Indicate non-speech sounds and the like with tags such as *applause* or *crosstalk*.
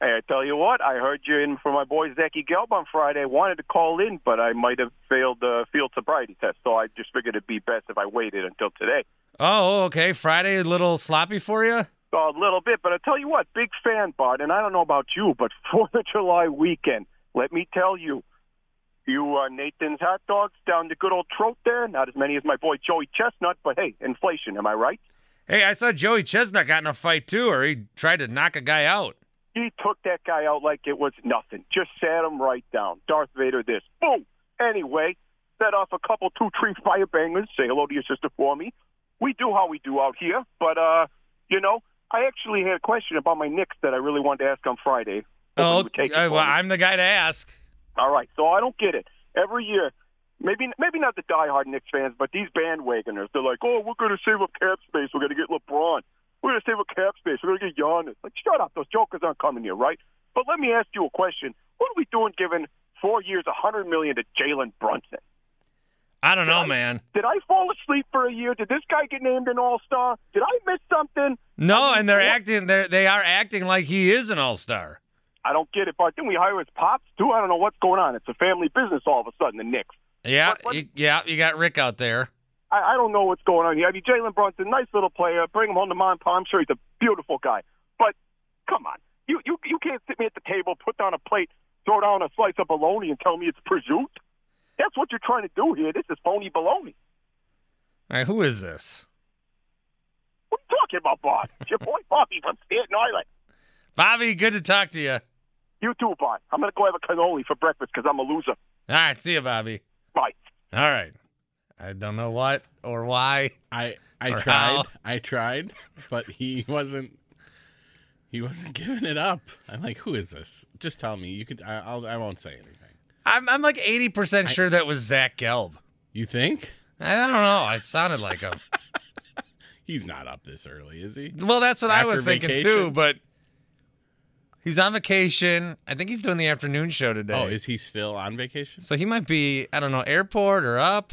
Hey, I tell you what, I heard you in for my boy Zachy Gelb on Friday. I wanted to call in, but I might have failed the field sobriety test, so I just figured it'd be best if I waited until today. Oh, okay. Friday a little sloppy for you? A little bit, but I tell you what, big fan, Bart, and I don't know about you, but *laughs* Fourth of July weekend, let me tell you, you uh, Nathan's hot dogs down the good old trout there. Not as many as my boy Joey Chestnut, but hey, inflation. Am I right? Hey, I saw Joey Chestnut got in a fight too, or he tried to knock a guy out. He took that guy out like it was nothing. Just sat him right down. Darth Vader, this. Boom. Anyway, set off a couple two tree fire bangers. Say hello to your sister for me. We do how we do out here, but uh, you know, I actually had a question about my Knicks that I really wanted to ask on Friday. Oh, Hoping you would take it uh, well, me. I'm the guy to ask. All right, so I don't get it. Every year, maybe maybe not the diehard Knicks fans, but these bandwagoners, they're like, "Oh, we're going to save up cap space. We're going to get LeBron. We're going to save up cap space. We're going to get Giannis." Like, shut up. Those jokers aren't coming here, right? But let me ask you a question. What are we doing giving four years, a hundred million to Jalen Brunson? I don't know, I- man. Did I fall asleep for a year? Did this guy get named an All Star? Did I miss something? No, I mean, and they're what- acting. They they are acting like he is an all star. I don't get it. But then we hire his pops too. I don't know what's going on. It's a family business all of a sudden. The Knicks. Yeah, But- but- you, yeah. You got Rick out there. I, I don't know what's going on here. I mean, Jalen Brunson, nice little player. Bring him home to mom. I'm sure he's a beautiful guy. But come on, you you you can't sit me at the table, put down a plate, throw down a slice of bologna, and tell me it's prosciutto. That's what you're trying to do here. This is phony bologna. All right, who is this? What are you talking about, Bob? It's your boy Bobby from Staten Island. Bobby, good to talk to you. You too, Bob. I'm gonna go have a cannoli for breakfast because I'm a loser. All right, see you, Bobby. Bye. All right. I don't know what or why. I I tried. how? I tried, but he wasn't. He wasn't *laughs* giving it up. I'm like, who is this? Just tell me. You could. I, I'll. I won't say anything. I'm I'm like eighty percent sure that was Zach Gelb. You think I don't know. It sounded like him. *laughs* he's not up this early? Is he? Well, that's what I was After thinking too, but he's on vacation. I think he's doing the afternoon show today. Oh, is he still on vacation? so he might be, I don't know, airport or up.